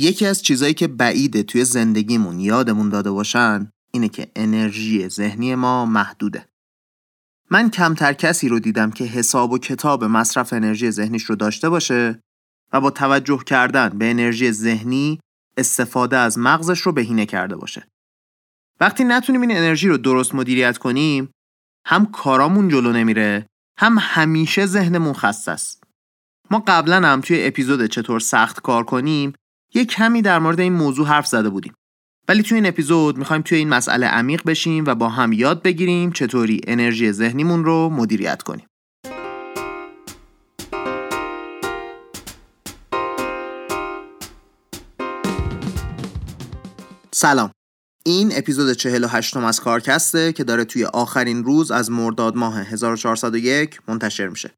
یکی از چیزایی که بعیده توی زندگیمون یادمون داده باشن اینه که انرژی ذهنی ما محدوده. من کمتر کسی رو دیدم که حساب و کتاب مصرف انرژی ذهنیش رو داشته باشه و با توجه کردن به انرژی ذهنی استفاده از مغزش رو بهینه کرده باشه. وقتی نتونیم این انرژی رو درست مدیریت کنیم هم کارامون جلو نمیره هم همیشه ذهنمون خسته است. ما قبلا هم توی اپیزود چطور سخت کار کنیم یه کمی در مورد این موضوع حرف زده بودیم. ولی توی این اپیزود می‌خوایم توی این مسئله عمیق بشیم و با هم یاد بگیریم چطوری انرژی ذهنیمون رو مدیریت کنیم. سلام این اپیزود 48 از کارکسته که داره توی آخرین روز از مرداد ماه 1401 منتشر میشه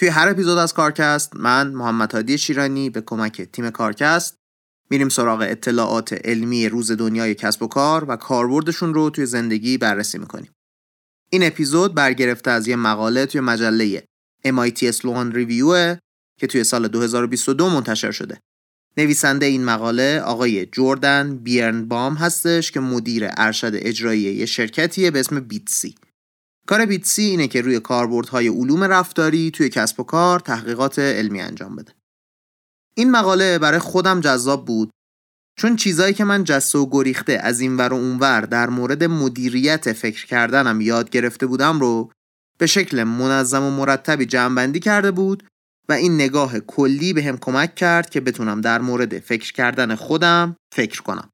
توی هر اپیزود از کارکست من محمد هادی شیرانی به کمک تیم کارکست میریم سراغ اطلاعات علمی روز دنیای کسب و کار و کاربردشون رو توی زندگی بررسی می‌کنیم. این اپیزود برگرفته از یه مقاله توی مجله MIT Sloan Review که توی سال 2022 منتشر شده. نویسنده این مقاله آقای جوردن بیرنبام هستش که مدیر ارشد اجرایی یه شرکتیه به اسم بیتسی. کار بیتسی اینه که روی کاربردهای علوم رفتاری توی کسب و کار تحقیقات علمی انجام بده این مقاله برای خودم جذاب بود چون چیزایی که من جسته و گریخته از این ور و اونور در مورد مدیریت فکر کردنم یاد گرفته بودم رو به شکل منظم و مرتبی جمعبندی کرده بود و این نگاه کلی به هم کمک کرد که بتونم در مورد فکر کردن خودم فکر کنم.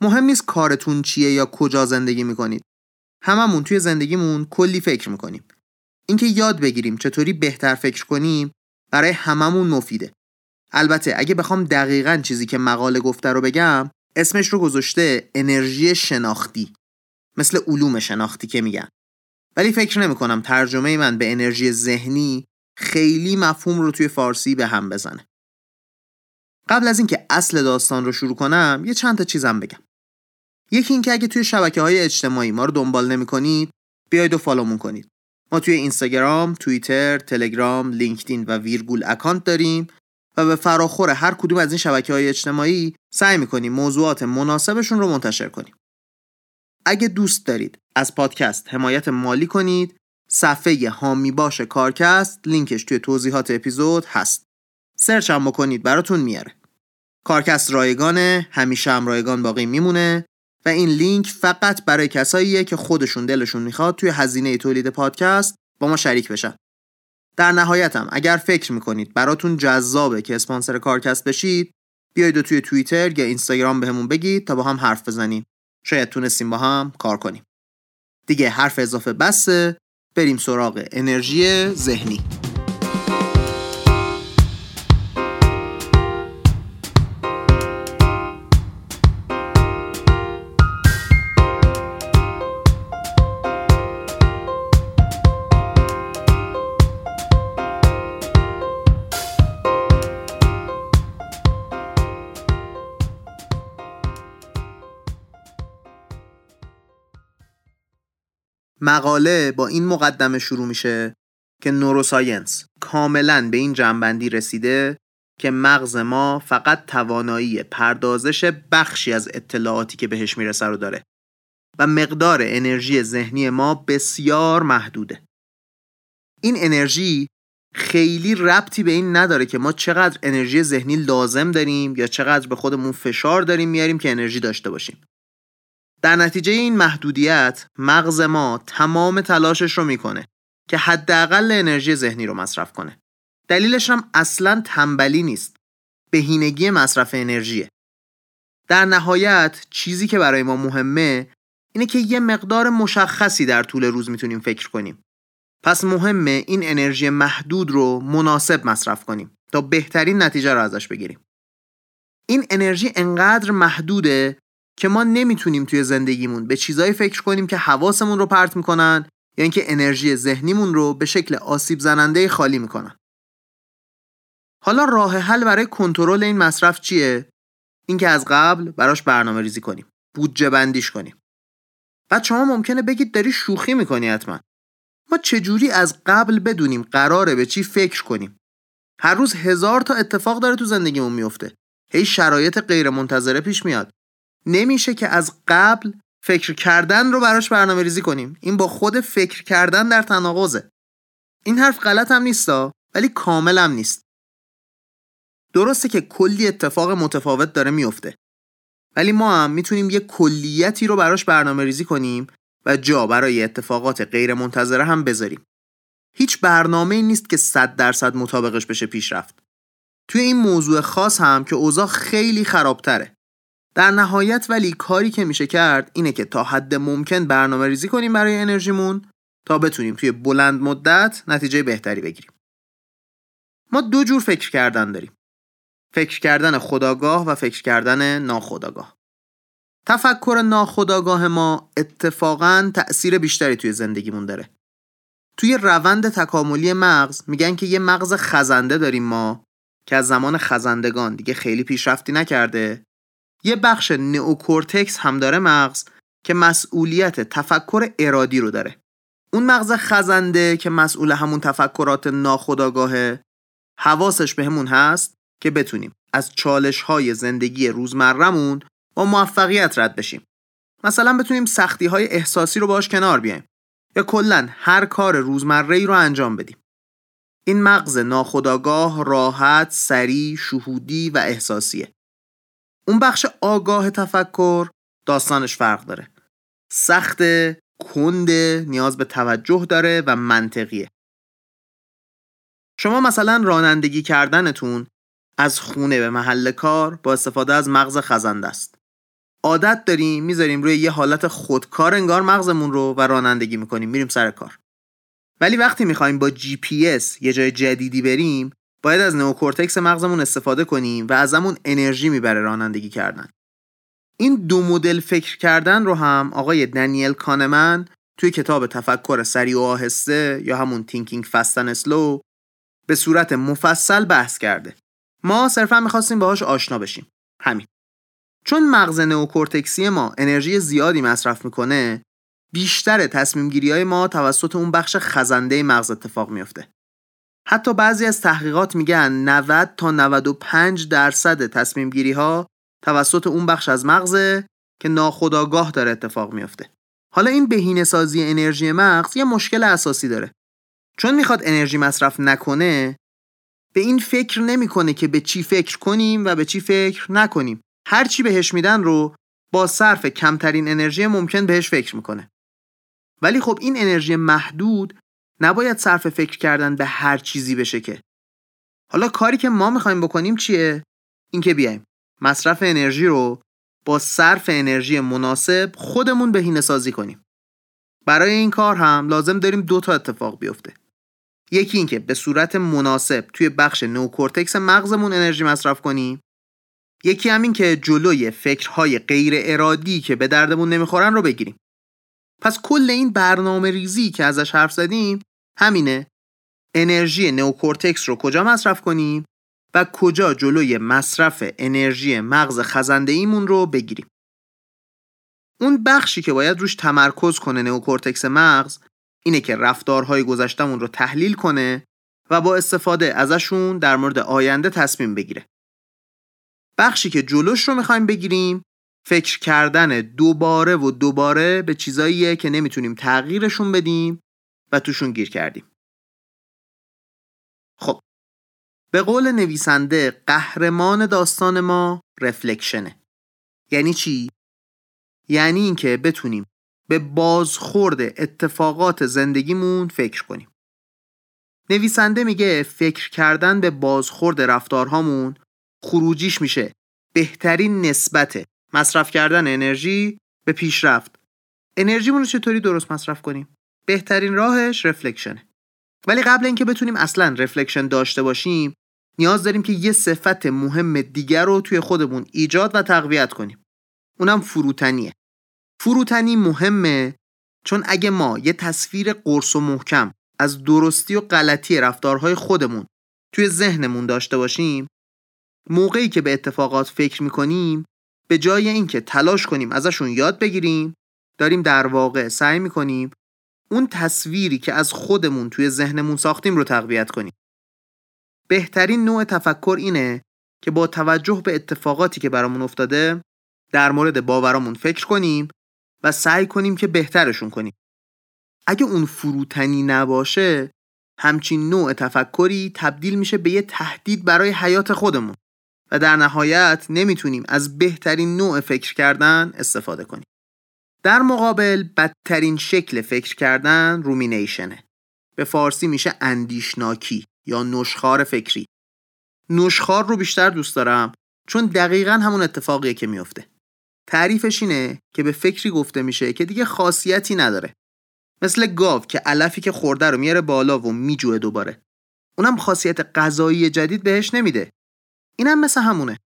مهم نیست کارتون چیه یا کجا زندگی می‌کنید. هممون توی زندگیمون کلی فکر می‌کنیم. اینکه یاد بگیریم چطوری بهتر فکر کنیم برای هممون مفیده. البته اگه بخوام دقیقا چیزی که مقاله گفته رو بگم اسمش رو گذاشته انرژی شناختی مثل علوم شناختی که میگن ولی فکر نمی کنم ترجمه من به انرژی ذهنی خیلی مفهوم رو توی فارسی به هم بزنه قبل از اینکه اصل داستان رو شروع کنم یه چند تا چیزم بگم یکی اینکه اگه توی شبکه های اجتماعی ما رو دنبال نمی کنید بیاید و follow مون کنید ما توی اینستاگرام، توییتر، تلگرام، لینکدین و ویرگول اکانت داریم و به فراخور هر کدوم از این شبکه های اجتماعی سعی می‌کنیم موضوعات مناسبشون رو منتشر کنیم. اگه دوست دارید از پادکست حمایت مالی کنید صفحه حامی باش کارکست لینکش توی توضیحات اپیزود هست. سرچ هم بکنید براتون میاره. کارکست رایگانه همیشه هم رایگان باقی میمونه و این لینک فقط برای کساییه که خودشون دلشون می‌خواد توی هزینه تولید پادکست با ما شریک بشن. در نهایت هم اگر فکر می‌کنید براتون جذابه که اسپانسر کارکست بشید بیایید و توی توییتر یا اینستاگرام بهمون بگید تا با هم حرف بزنیم. شاید تونستیم با هم کار کنیم. دیگه حرف اضافه بسه بریم سراغ انرژی ذهنی. مقاله با این مقدمه شروع میشه که نوروساینس کاملا به این جنبندی رسیده که مغز ما فقط توانایی پردازش بخشی از اطلاعاتی که بهش می‌رسه رو داره و مقدار انرژی ذهنی ما بسیار محدوده. این انرژی خیلی ربطی به این نداره که ما چقدر انرژی ذهنی لازم داریم یا چقدر به خودمون فشار داریم میاریم که انرژی داشته باشیم. در نتیجه این محدودیت مغز ما تمام تلاشش رو می‌کنه که حداقل انرژی ذهنی رو مصرف کنه. دلیلش هم اصلا تنبلی نیست. بهینگی مصرف انرژیه. در نهایت چیزی که برای ما مهمه اینه که یه مقدار مشخصی در طول روز می‌تونیم فکر کنیم. پس مهمه این انرژی محدود رو مناسب مصرف کنیم تا بهترین نتیجه رو ازش بگیریم. این انرژی انقدر محدوده که ما نمی‌تونیم توی زندگیمون به چیزایی فکر کنیم که حواسمون رو پرت می‌کنن یا اینکه انرژی ذهنیمون رو به شکل آسیب زننده خالی می‌کنن. حالا راه حل برای کنترل این مصرف چیه؟ اینکه از قبل براش برنامه ریزی کنیم. بودجه بندیش کنیم. بعد شما ممکنه بگید داری شوخی می‌کنی حتما. ما چجوری از قبل بدونیم قراره به چی فکر کنیم؟ هر روز هزار تا اتفاق داره تو زندگیمون میفته. هی شرایط غیر منتظره پیش میاد نمیشه که از قبل فکر کردن رو براش برنامه ریزی کنیم. این با خود فکر کردن در تناقضه. این حرف غلط هم نیستا ولی کامل هم نیست. درسته که کلی اتفاق متفاوت داره میفته ولی ما هم می‌تونیم یه کلیتی رو براش برنامه ریزی کنیم و جا برای اتفاقات غیر منتظره هم بذاریم. هیچ برنامه ای نیست که 100 درصد مطابقش بشه پیش رفت توی این موضوع خاص هم که اوضاع خیلی خرابتره. در نهایت ولی کاری که میشه کرد اینه که تا حد ممکن برنامه ریزی کنیم برای انرژیمون تا بتونیم توی بلند مدت نتیجه بهتری بگیریم. ما دو جور فکر کردن داریم. فکر کردن خداگاه و فکر کردن ناخداگاه. تفکر ناخداگاه ما اتفاقا تأثیر بیشتری توی زندگیمون داره. توی روند تکاملی مغز میگن که یه مغز خزنده داریم ما که از زمان خزندگان دیگه خیلی پیشرفتی نکرده یه بخش نئوکورتکس هم داره مغز که مسئولیت تفکر ارادی رو داره. اون مغز خزنده که مسئول همون تفکرات ناخداگاهه حواسش بهمون هست که بتونیم از چالش های زندگی روزمرمون با موفقیت رد بشیم. مثلا بتونیم سختی های احساسی رو باش کنار بیایم. یا کلا هر کار روزمره ای رو انجام بدیم. این مغز ناخداگاه راحت، سریع، شهودی و احساسیه. اون بخش آگاه تفکر داستانش فرق داره. سخت، کنده، نیاز به توجه داره و منطقیه. شما مثلا رانندگی کردنتون از خونه به محل کار با استفاده از مغز خزنده است. عادت داریم می‌ذاریم روی یه حالت خودکار انگار مغزمون رو و رانندگی می‌کنیم میریم سر کار. ولی وقتی می‌خوایم با جی پی اس یه جای جدیدی بریم باید از نئوکورتکس مغزمون استفاده کنیم و ازمون انرژی می‌بره رانندگی کردن. این دو مدل فکر کردن رو هم آقای دنیل کانمن توی کتاب تفکر سریع و آهسته یا همون Thinking, Fast and Slow به صورت مفصل بحث کرده. ما صرفا می‌خواستیم باهاش آشنا بشیم. همین. چون مغز نئوکورتکسی ما انرژی زیادی مصرف می‌کنه بیشتر تصمیم گیری های ما توسط اون بخش خزنده مغز اتفاق میفته حتی بعضی از تحقیقات میگن 90 تا 95 درصد تصمیم گیری ها توسط اون بخش از مغزه که ناخودآگاه داره اتفاق میفته حالا این بهینه سازی انرژی مغز یه مشکل اساسی داره. چون می‌خواد انرژی مصرف نکنه به این فکر نمی‌کنه که به چی فکر کنیم و به چی فکر نکنیم. هر چی بهش میدن رو با صرف کمترین انرژی ممکن بهش فکر می‌کنه. ولی خب این انرژی محدود نباید صرف فکر کردن به هر چیزی بشه که. حالا کاری که ما می‌خوایم بکنیم چیه؟ اینکه بیایم. مصرف انرژی رو با صرف انرژی مناسب خودمون بهینه سازی کنیم. برای این کار هم لازم داریم دو تا اتفاق بیفته. یکی اینکه به صورت مناسب توی بخش نوکورتکس مغزمون انرژی مصرف کنیم. یکی همین که جلوی فکرهای غیر ارادی که به دردمون نمی‌خورن رو بگیریم. پس کل این برنامه ریزی که ازش حرف زدیم همینه. انرژی نوکورتکس رو کجا مصرف کنیم و کجا جلوی مصرف انرژی مغز خزنده ایمون رو بگیریم. اون بخشی که باید روش تمرکز کنه نوکورتکس مغز اینه که رفتارهای گذشتمون رو تحلیل کنه و با استفاده ازشون در مورد آینده تصمیم بگیره. بخشی که جلوش رو می‌خوایم بگیریم فکر کردن دوباره و دوباره به چیزاییه که نمی‌تونیم تغییرشون بدیم و توشون گیر کردیم. خب به قول نویسنده قهرمان داستان ما رفلکشنه. یعنی چی؟ یعنی اینکه بتونیم به بازخورد اتفاقات زندگیمون فکر کنیم. نویسنده میگه فکر کردن به بازخورد رفتارهامون خروجیش میشه بهترین نسبت مصرف کردن انرژی به پیشرفت. انرژیمون رو چطوری درست مصرف کنیم؟ بهترین راهش رفلکشنه. ولی قبل اینکه بتونیم اصلا رفلکشن داشته باشیم نیاز داریم که یه صفت مهم دیگر رو توی خودمون ایجاد و تقویت کنیم. اونم فروتنیه. فروتنی مهمه چون اگه ما یه تصویر قرص و محکم از درستی و غلطی رفتارهای خودمون توی ذهنمون داشته باشیم موقعی که به اتفاقات فکر می‌کنیم به جای اینکه تلاش کنیم ازشون یاد بگیریم داریم در واقع سعی می‌کنیم اون تصویری که از خودمون توی ذهنمون ساختیم رو تقویت کنیم بهترین نوع تفکر اینه که با توجه به اتفاقاتی که برامون افتاده در مورد باورامون فکر کنیم و سعی کنیم که بهترشون کنیم. اگه اون فروتنی نباشه همچین نوع تفکری تبدیل میشه به یه تهدید برای حیات خودمون و در نهایت نمی‌تونیم از بهترین نوع فکر کردن استفاده کنیم. در مقابل بدترین شکل فکر کردن رومینیشنه. به فارسی میشه اندیشناکی یا نشخار فکری. نشخار رو بیشتر دوست دارم چون دقیقا همون اتفاقیه که میفته. تعریفش اینه که به فکری گفته میشه که دیگه خاصیتی نداره. مثل گاو که علفی که خورده رو میاره بالا و میجوه دوباره. اونم خاصیت غذایی جدید بهش نمیده. اینم مثل همونه.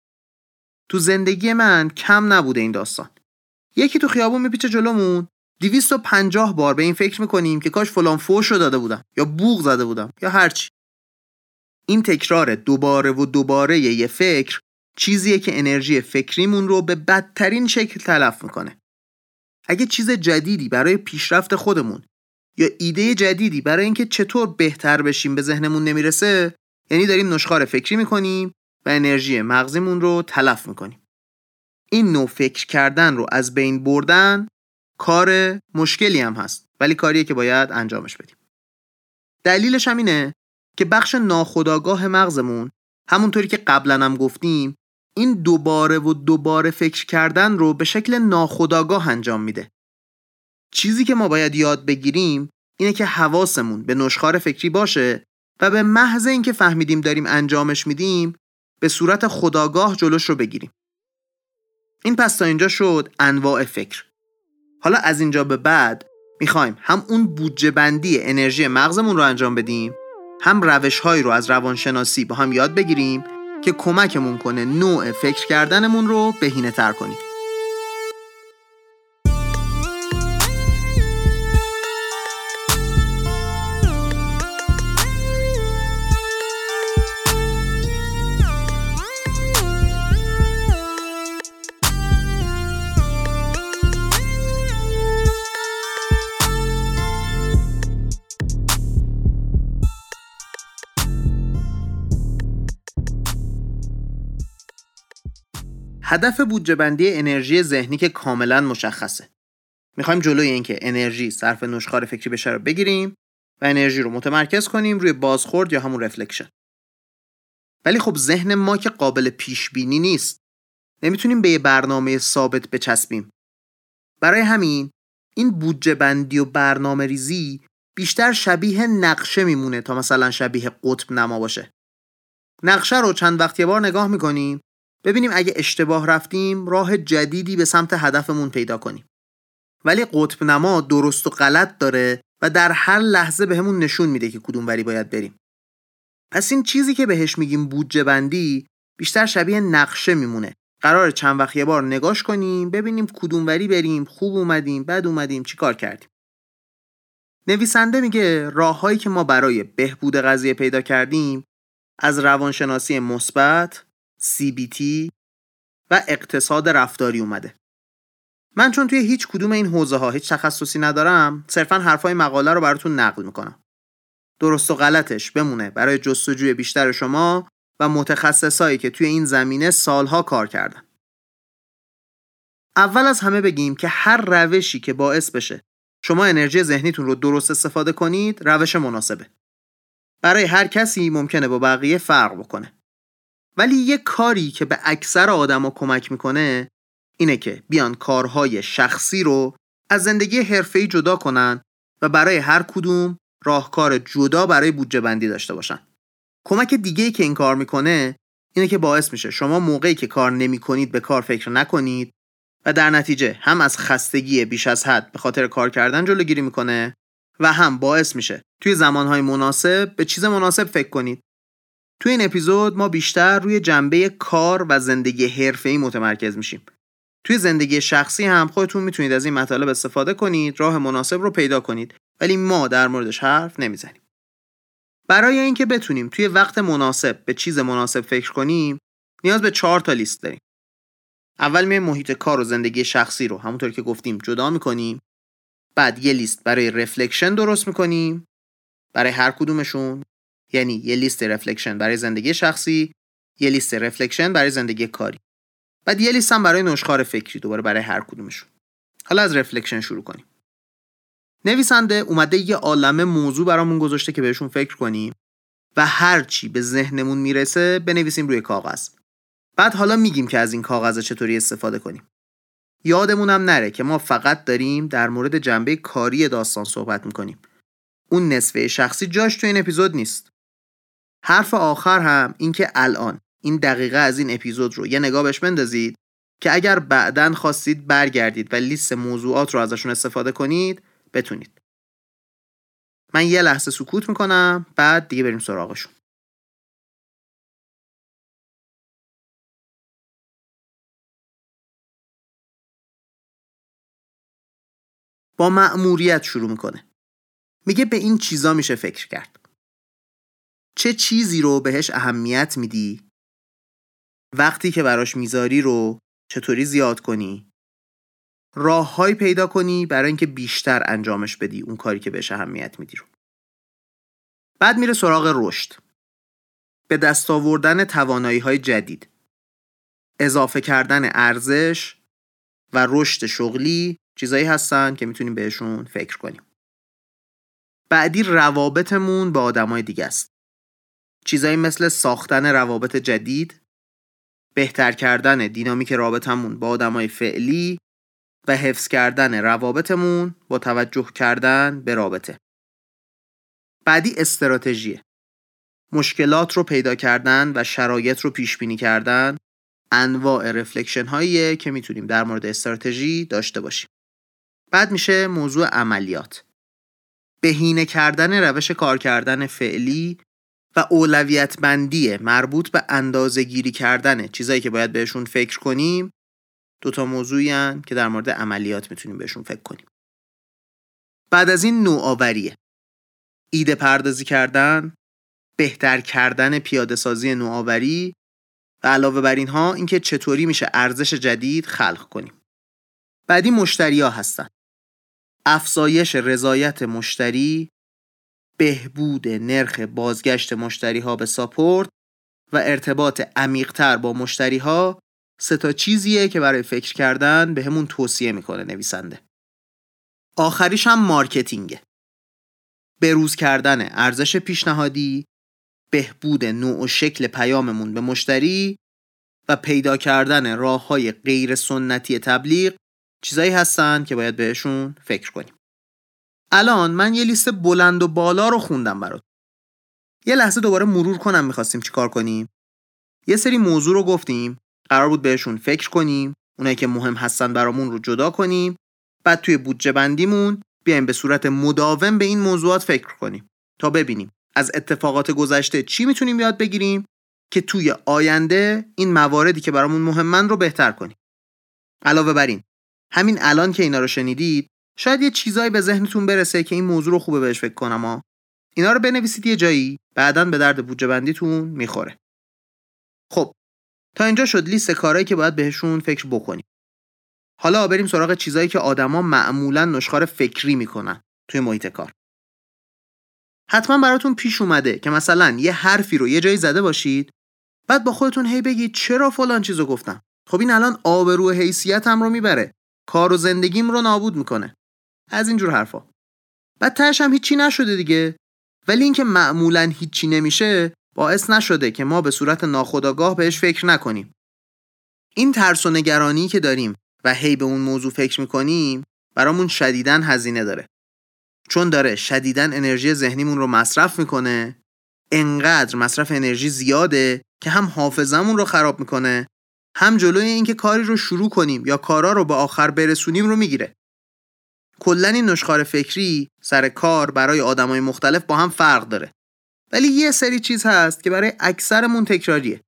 تو زندگی من کم نبوده این داستان. یکی تو خیابون میپیچه جلومون 250 بار به این فکر می‌کنیم که کاش فلان فوش رو داده بودم یا بوغ زده بودم یا هرچی این تکرار دوباره و دوباره یه فکر چیزیه که انرژی فکریمون رو به بدترین شکل تلف می‌کنه اگه چیز جدیدی برای پیشرفت خودمون یا ایده جدیدی برای اینکه چطور بهتر بشیم به ذهنمون نمی‌رسه یعنی داریم نشخار فکری می‌کنیم انرژی مغزیمون رو تلف می‌کنیم. این نوع فکر کردن رو از بین بردن کار مشکلی هم هست ولی کاریه که باید انجامش بدیم. دلیلش هم اینه که بخش ناخودآگاه مغزمون همونطوری که قبلا هم گفتیم این دوباره و دوباره فکر کردن رو به شکل ناخودآگاه انجام میده. چیزی که ما باید یاد بگیریم اینه که حواسمون به نشخار فکری باشه و به محض اینکه فهمیدیم داریم انجامش میدیم به صورت خداگاه جلوش رو بگیریم. این پس تا اینجا شد انواع فکر. حالا از اینجا به بعد می‌خوایم هم اون بودجه بندی انرژی مغزمون رو انجام بدیم هم روش هایی رو از روانشناسی با هم یاد بگیریم که کمکمون کنه نوع فکر کردنمون رو بهینه تر کنیم. هدف بودجه بندی انرژی ذهنی که کاملا مشخصه. می‌خوایم جلوی اینکه انرژی صرف نشخار فکری بشه رو بگیریم و انرژی رو متمرکز کنیم روی بازخورد یا همون رفلکشن. ولی خب ذهن ما که قابل پیش بینی نیست. نمی‌تونیم به یه برنامه ثابت بچسبیم. برای همین این بودجه بندی و برنامه ریزی بیشتر شبیه نقشه میمونه تا مثلا شبیه قطب نما باشه. نقشه رو چند وقت یه بار نگاه می‌کنیم ببینیم اگه اشتباه رفتیم راه جدیدی به سمت هدفمون پیدا کنیم. ولی قطب نما درست و غلط داره و در هر لحظه بهمون به نشون میده که کدوم وری باید بریم. پس این چیزی که بهش میگیم بودجه بندی بیشتر شبیه نقشه میمونه. قرار چند وقت یه بار نگاش کنیم ببینیم کدوم وری بریم خوب اومدیم بد اومدیم چیکار کردیم. نویسنده میگه راههایی که ما برای بهبود قضیه پیدا کردیم از روانشناسی مثبت CBT و اقتصاد رفتاری اومده. من چون توی هیچ کدوم این حوزه ها هیچ تخصصی ندارم صرفا حرفای مقاله رو براتون نقل می‌کنم. درست و غلطش بمونه برای جستجوی بیشتر شما و متخصصایی که توی این زمینه سالها کار کردن. اول از همه بگیم که هر روشی که باعث بشه شما انرژی ذهنیتون رو درست استفاده کنید روش مناسبه. برای هر کسی ممکنه با بقیه فرق بکنه. ولی یه کاری که به اکثر آدما کمک می‌کنه اینه که بیان کارهای شخصی رو از زندگی حرفه‌ای جدا کنن و برای هر کدوم راهکار جدا برای بودجه بندی داشته باشن. کمک دیگه که این کار می‌کنه اینه که باعث میشه شما موقعی که کار نمی کنید به کار فکر نکنید و در نتیجه هم از خستگی بیش از حد به خاطر کار کردن جلوگیری می‌کنه و هم باعث میشه توی زمانهای مناسب به چیز مناسب فکر کنید توی این اپیزود ما بیشتر روی جنبه کار و زندگی حرفه‌ای متمرکز میشیم. توی زندگی شخصی هم خودتون می‌تونید از این مطالب استفاده کنید، راه مناسب رو پیدا کنید، ولی ما در موردش حرف نمی‌زنیم. برای اینکه بتونیم توی وقت مناسب به چیز مناسب فکر کنیم، نیاز به چهار تا لیست داریم. اول می محیط کار و زندگی شخصی رو همونطور که گفتیم جدا می‌کنیم. بعد یه لیست برای reflection درست می‌کنیم. برای هر کدومشون یعنی یه لیست reflection برای زندگی شخصی یه لیست reflection برای زندگی کاری. بعد یه لیست هم برای نشخار فکری دوباره برای هر کدومشون. حالا از reflection شروع کنیم. نویسنده اومده یه عالمه موضوع برامون گذاشته که بهشون فکر کنیم و هر چی به ذهنمون می‌رسه بنویسیم روی کاغذ. بعد حالا میگیم که از این کاغذ چطوری استفاده کنیم. یادمون هم نره که ما فقط داریم در مورد جنبه کاری داستان صحبت می‌کنیم. اون نصفه شخصی جاش تو این اپیزود نیست. حرف آخر هم این که الان این دقیقه از این اپیزود رو یه نگاه بهش بندازید که اگر بعدا خواستید برگردید و لیست موضوعات رو ازشون استفاده کنید بتونید. من یه لحظه سکوت می‌کنم بعد دیگه بریم سراغشون. با مأموریت شروع می‌کنه. میگه به این چیزا میشه فکر کرد. چه چیزی رو بهش اهمیت میدی؟ وقتی که براش می‌ذاری رو چطوری زیاد کنی؟ راههایی پیدا کنی برای اینکه بیشتر انجامش بدی اون کاری که بهش اهمیت میدی رو. بعد میره سراغ رشد. به دست آوردن توانایی های جدید. اضافه کردن ارزش و رشد شغلی چیزایی هستن که می‌تونیم بهشون فکر کنیم. بعدی روابطمون با آدمای دیگه است. چیزایی مثل ساختن روابط جدید بهتر کردن دینامیک رابطمون با آدمای فعلی و حفظ کردن روابطمون با توجه کردن به رابطه. بعدی استراتژیه مشکلات رو پیدا کردن و شرایط رو پیش بینی کردن انواع رفلکشن هاییه که می‌تونیم در مورد استراتژی داشته باشیم. بعد میشه موضوع عملیات. بهینه کردن روش کار کردن فعلی و اولویت بندی مربوط به اندازه گیری کردن چیزایی که باید بهشون فکر کنیم. دوتا موضوعی هن که در مورد عملیات می‌تونیم بهشون فکر کنیم. بعد از این نوآوریه. ایده پردازی کردن بهتر کردن پیاده سازی نوآوری و علاوه بر اینها اینکه چطوری میشه ارزش جدید خلق کنیم. بعدی مشتری ها هستن. افزایش رضایت مشتری بهبود نرخ بازگشت مشتری ها به ساپورت و ارتباط عمیقتر با مشتری ها سه تا چیزیه که برای فکر کردن به همون توصیه می‌کنه نویسنده. آخریش هم مارکتینگه. بروز کردن ارزش پیشنهادی بهبود نوع و شکل پیاممون به مشتری و پیدا کردن راه های غیر سنتی تبلیغ چیزایی هستن که باید بهشون فکر کنیم. الان من یه لیست بلند و بالا رو خوندم برات. یه لحظه دوباره مرور کنم می‌خواستیم چیکار کنیم. یه سری موضوع رو گفتیم. قرار بود بهشون فکر کنیم. اونایی که مهم هستن برامون رو جدا کنیم. بعد توی بودجه بندیمون بیایم به صورت مداوم به این موضوعات فکر کنیم. تا ببینیم از اتفاقات گذشته چی می‌تونیم یاد بگیریم که توی آینده این مواردی که برامون مهمن رو بهتر کنیم. علاوه بر این همین الان که اینا رو شنیدید شاید یه چیزایی به ذهنتون برسه که این موضوع رو خوبه بهش فکر کنم ها اینا رو بنویسید یه جایی بعدا به درد بودجه بندیتون می‌خوره. خب تا اینجا شد لیست کارهایی که باید بهشون فکر بکنیم. حالا بریم سراغ چیزایی که آدما معمولا نشخار فکری می‌کنن توی محیط کار. حتما براتون پیش اومده که مثلا یه حرفی رو یه جایی زده باشید بعد با خودتون هی بگید چرا فلان چیزو گفتم. خب این الان آبرو حیثیتم رو می‌بره. کار و زندگیم رو نابود می‌کنه. از اینجور حرفا. بعد تهش هم هیچی نشده دیگه. ولی اینکه معمولا هیچی نمیشه باعث نشده که ما به صورت ناخودآگاه بهش فکر نکنیم. این ترس و نگرانی که داریم و هی به اون موضوع فکر می‌کنیم برامون شدیدن هزینه داره. چون داره شدیدن انرژی ذهنیمون رو مصرف می‌کنه انقدر مصرف انرژی زیاده که هم حافظمون رو خراب می‌کنه هم جلوی اینکه کاری رو شروع کنیم یا کارا رو به آخر برسونیم رو می‌گیره. کلا این نشخار فکری سر کار برای آدمای مختلف با هم فرق داره. ولی یه سری چیز هست که برای اکثرمون تکراریه.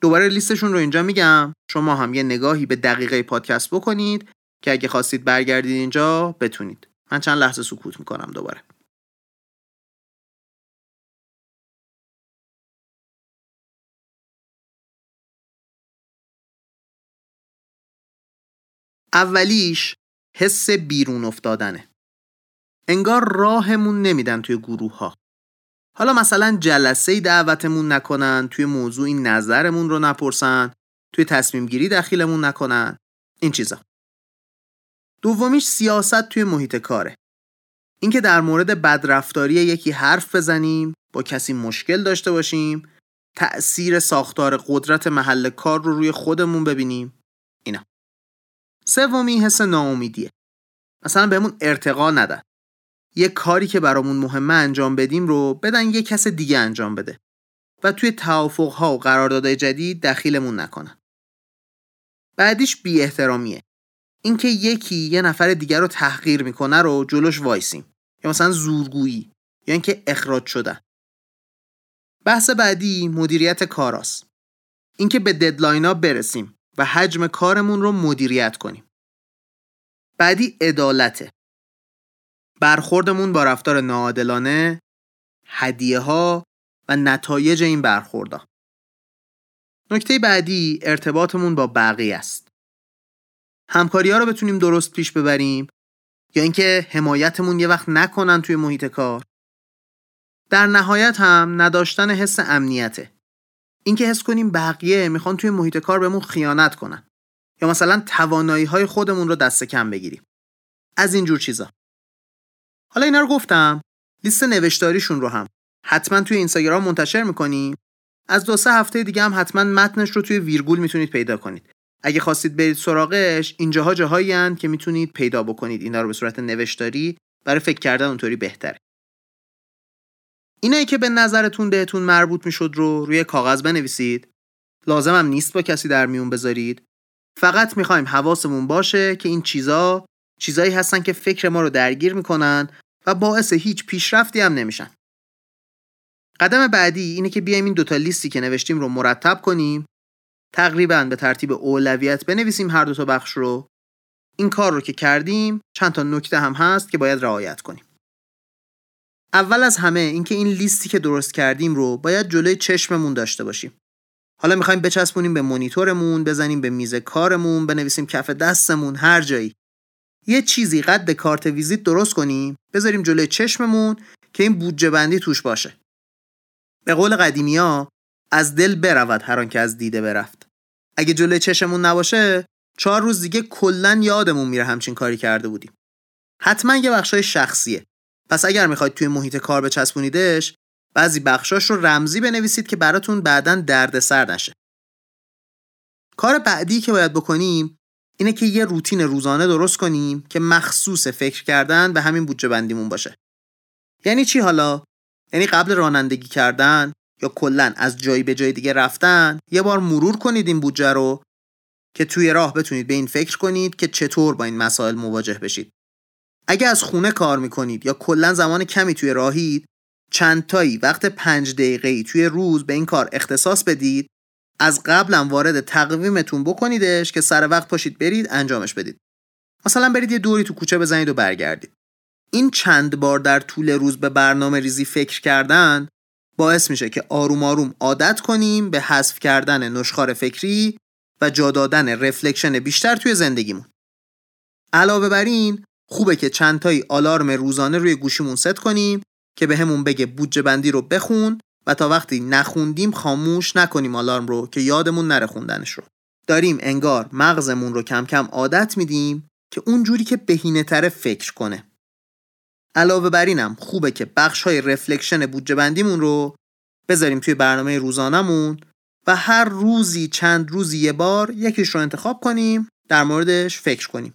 دوباره لیستشون رو اینجا میگم. شما هم یه نگاهی به دقیقه پادکست بکنید که اگه خواستید برگردید اینجا بتونید. من چند لحظه سکوت می‌کنم دوباره. اولیش حس بیرون افتادنه. انگار راهمون نمیدن توی گروه ها حالا مثلا جلسه دعوتمون نکنن توی موضوع نظرمون رو نپرسن توی تصمیم گیری دخیلمون نکنن این چیزا. دومیش سیاست توی محیط کاره. اینکه در مورد بدرفتاری یکی حرف بزنیم با کسی مشکل داشته باشیم تأثیر ساختار قدرت محل کار رو روی خودمون ببینیم اینا. سومی حس ناامیدیه. مثلا بهمون ارتقا ندن یه کاری که برامون مهمه انجام بدیم رو بدن یه کس دیگه انجام بده و توی توافقها و قراردادهای جدید دخیلمون نکنن. بعدیش بی احترامیه اینکه یکی یه نفر دیگر رو تحقیر می‌کنه رو جلوش وایسیم. یا مثلا زورگویی یا اینکه اخراج شدن. بحث بعدی مدیریت کاراست. اینکه به ددلاینا برسیم. و حجم کارمون رو مدیریت کنیم. بعدی عدالته. برخوردمون با رفتار ناعادلانه هدیه ها و نتایج این برخوردها نکته بعدی ارتباطمون با بقیه است. همکاری ها رو بتونیم درست پیش ببریم یا اینکه حمایتمون یه وقت نکنن توی محیط کار. در نهایت هم نداشتن حس امنیته. اینکه حس کنیم بقیه می‌خوان توی محیط کار بهمون خیانت کنن. یا مثلا توانایی های خودمون رو دست کم بگیریم. از اینجور چیزا. حالا اینا رو گفتم. لیست نوشتاریشون رو هم. حتما توی اینستاگرام منتشر می‌کنیم. از دو سه هفته دیگه هم حتما متنش رو توی ویرگول می‌تونید پیدا کنید. اگه خواستید برید سراغش اینجاها جاهایی که می‌تونید پیدا بکنید. اینا رو به صورت نوشتاری برای فکر کردن اونطوری بهتره. اینایی که به نظرتون بهتون مربوط می‌شد رو روی کاغذ بنویسید؟ لازم هم نیست با کسی در میون بذارید. فقط می‌خوایم حواسمون باشه که این چیزا چیزایی هستن که فکر ما رو درگیر می‌کنن و باعث هیچ پیشرفتی هم نمیشن. قدم بعدی اینه که بیایم این دوتا لیستی که نوشتیم رو مرتب کنیم. تقریبا به ترتیب اولویت بنویسیم هر دو تا بخش رو. این کار رو که کردیم چند تا نکته هم هست که باید رعایت کنیم. اول از همه اینکه این لیستی که درست کردیم رو باید جلوی چشممون داشته باشیم. حالا می‌خوایم بچسبونیم به مونیتورمون بزنیم به میز کارمون بنویسیم کف دستمون هر جایی. یه چیزی قد کارت ویزیت درست کنیم بذاریم جلوی چشممون که این بودجه بندی توش باشه. به قول قدیمی ها از دل برود هر که از دیده برفت. اگه جلوی چشمون نباشه چهار روز دیگه کلا یادمون میره همچین کاری کرده بودیم. حتما یه بخشای شخصیه. پس اگر می‌خواید توی محیط کار بچسبونیدش بعضی بخشاش رو رمزی بنویسید که براتون بعدا دردسر نشه. کار بعدی که باید بکنیم اینه که یه روتین روزانه درست کنیم که مخصوص فکر کردن به همین بودجه بندیمون باشه. یعنی چی حالا؟ یعنی قبل رانندگی کردن یا کلا از جایی به جای دیگه رفتن یه بار مرور کنید این بودجه رو که توی راه بتونید به این فکر کنید که چطور با این مسائل مواجه بشید. اگه از خونه کار می‌کنید یا کلا زمان کمی توی راهید چند تایی وقت پنج دقیقه توی روز به این کار اختصاص بدید. از قبلم وارد تقویمتون بکنیدش که سر وقت پاشید برید انجامش بدید. مثلا برید یه دوری تو کوچه بزنید و برگردید. این چند بار در طول روز به برنامه ریزی فکر کردن باعث میشه که آروم آروم عادت کنیم به حذف کردن نشخار فکری و جا دادن reflection بیشتر توی زندگیمون. علاوه بر این خوبه که چند تایی آلارم روزانه روی گوشیمون ست کنیم که بهمون بگه بودجه بندی رو بخون و تا وقتی نخوندیم خاموش نکنیم آلارم رو که یادمون نره خوندنش رو. داریم انگار مغزمون رو کم کم عادت میدیم که اونجوری که بهینه تره فکر کنه. علاوه بر اینم خوبه که بخش های reflection بودجه بندیمون رو بذاریم توی برنامه روزانمون و هر روزی چند روزی یه بار یکیش رو انتخاب کنیم در موردش فکر کنیم.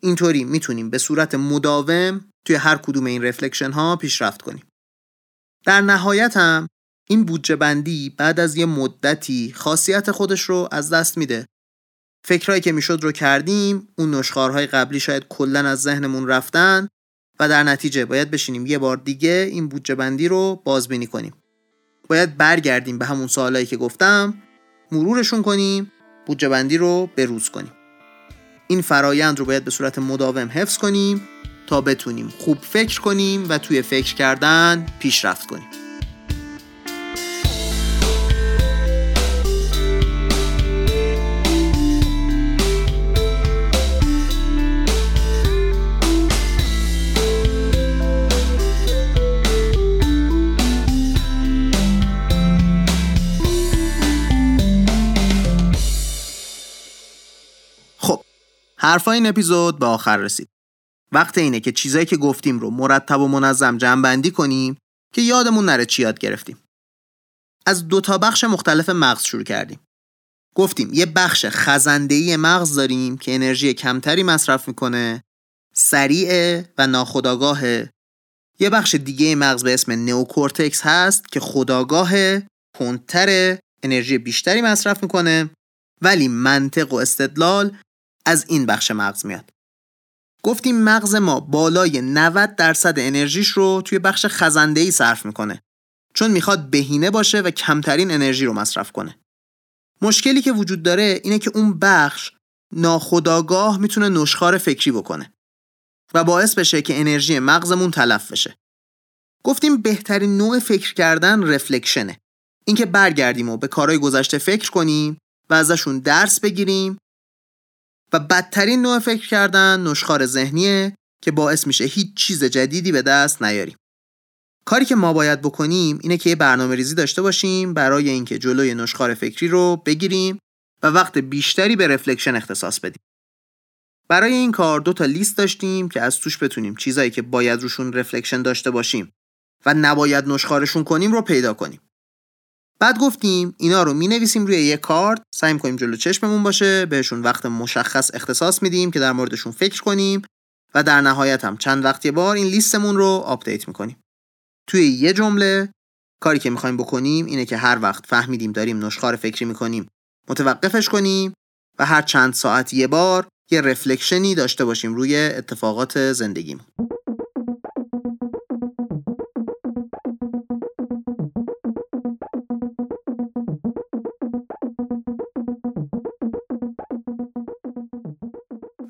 اینطوری می‌تونیم به صورت مداوم توی هر کدوم این رفلکشن ها پیشرفت کنیم. در نهایت هم این بودجه بندی بعد از یه مدتی خاصیت خودش رو از دست میده. فکرهایی که می‌شد رو کردیم اون نشخارهای قبلی شاید کلا از ذهنمون رفتن و در نتیجه باید بشینیم یه بار دیگه این بودجه بندی رو بازبینی کنیم. باید برگردیم به همون سوالایی که گفتم مرورشون کنیم بودجه بندی رو بروز کنیم. این فرایند رو باید به صورت مداوم حفظ کنیم تا بتونیم خوب فکر کنیم و توی فکر کردن پیشرفت کنیم. حرفای این اپیزود به آخر رسید. وقت اینه که چیزایی که گفتیم رو مرتب و منظم جمع کنیم که یادمون نره چی یاد گرفتیم. از دو تا بخش مختلف مغز شروع کردیم. گفتیم یه بخش خزندهی مغز داریم که انرژی کمتری مصرف می‌کنه سریع و ناخداگاهه یه بخش دیگه مغز به اسم نئوکورتکس هست که خداگاه کنتر انرژی بیشتری مصرف می‌کنه ولی منطق و استدلال از این بخش مغز میاد. گفتیم مغز ما بالای 90 درصد انرژیش رو توی بخش خزنده ای صرف می‌کنه. چون می‌خواد بهینه باشه و کمترین انرژی رو مصرف کنه. مشکلی که وجود داره اینه که اون بخش ناخداگاه می‌تونه نشخار فکری بکنه و باعث بشه که انرژی مغزمون تلف بشه. گفتیم بهترین نوع فکر کردن رفلکشنه. اینکه برگردیم و به کارهای گذشته فکر کنیم و ازشون درس بگیریم و بدترین نوع فکر کردن نشخار ذهنیه که باعث میشه هیچ چیز جدیدی به دست نیاریم. کاری که ما باید بکنیم اینه که یه برنامه ریزی داشته باشیم برای اینکه جلوی نشخار فکری رو بگیریم و وقت بیشتری به reflection اختصاص بدیم. برای این کار دو تا لیست داشتیم که از توش بتونیم چیزایی که باید روشون reflection داشته باشیم و نباید نشخوارشون کنیم رو پیدا کنیم. بعد گفتیم اینا رو می نویسیم روی یه کارت سعی کنیم جلو چشممون باشه بهشون وقت مشخص اختصاص میدیم که در موردشون فکر کنیم و در نهایت هم چند وقت یه بار این لیستمون رو update می‌کنیم. توی یه جمله کاری که می‌خوایم بکنیم اینه که هر وقت فهمیدیم داریم نشخوار فکری می‌کنیم متوقفش کنیم و هر چند ساعت یه بار یه reflection ی داشته باشیم روی اتفاقات زندگیمون.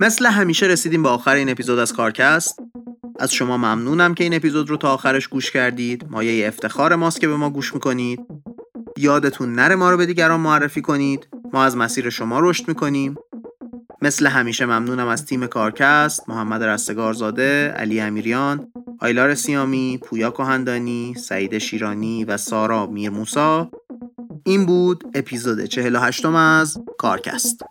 مثل همیشه رسیدیم به آخر این اپیزود از کارکست. از شما ممنونم که این اپیزود رو تا آخرش گوش کردید. مایه افتخار ماست که به ما گوش می‌کنید. یادتون نره ما رو به دیگران معرفی کنید. ما از مسیر شما رشد می‌کنیم. مثل همیشه ممنونم از تیم کارکست. محمد رستگارزاده علی امیریان آیلار سیامی پویا کهندانی سعید شیرانی و سارا میرموسا این بود اپیزود 48 از کارکست.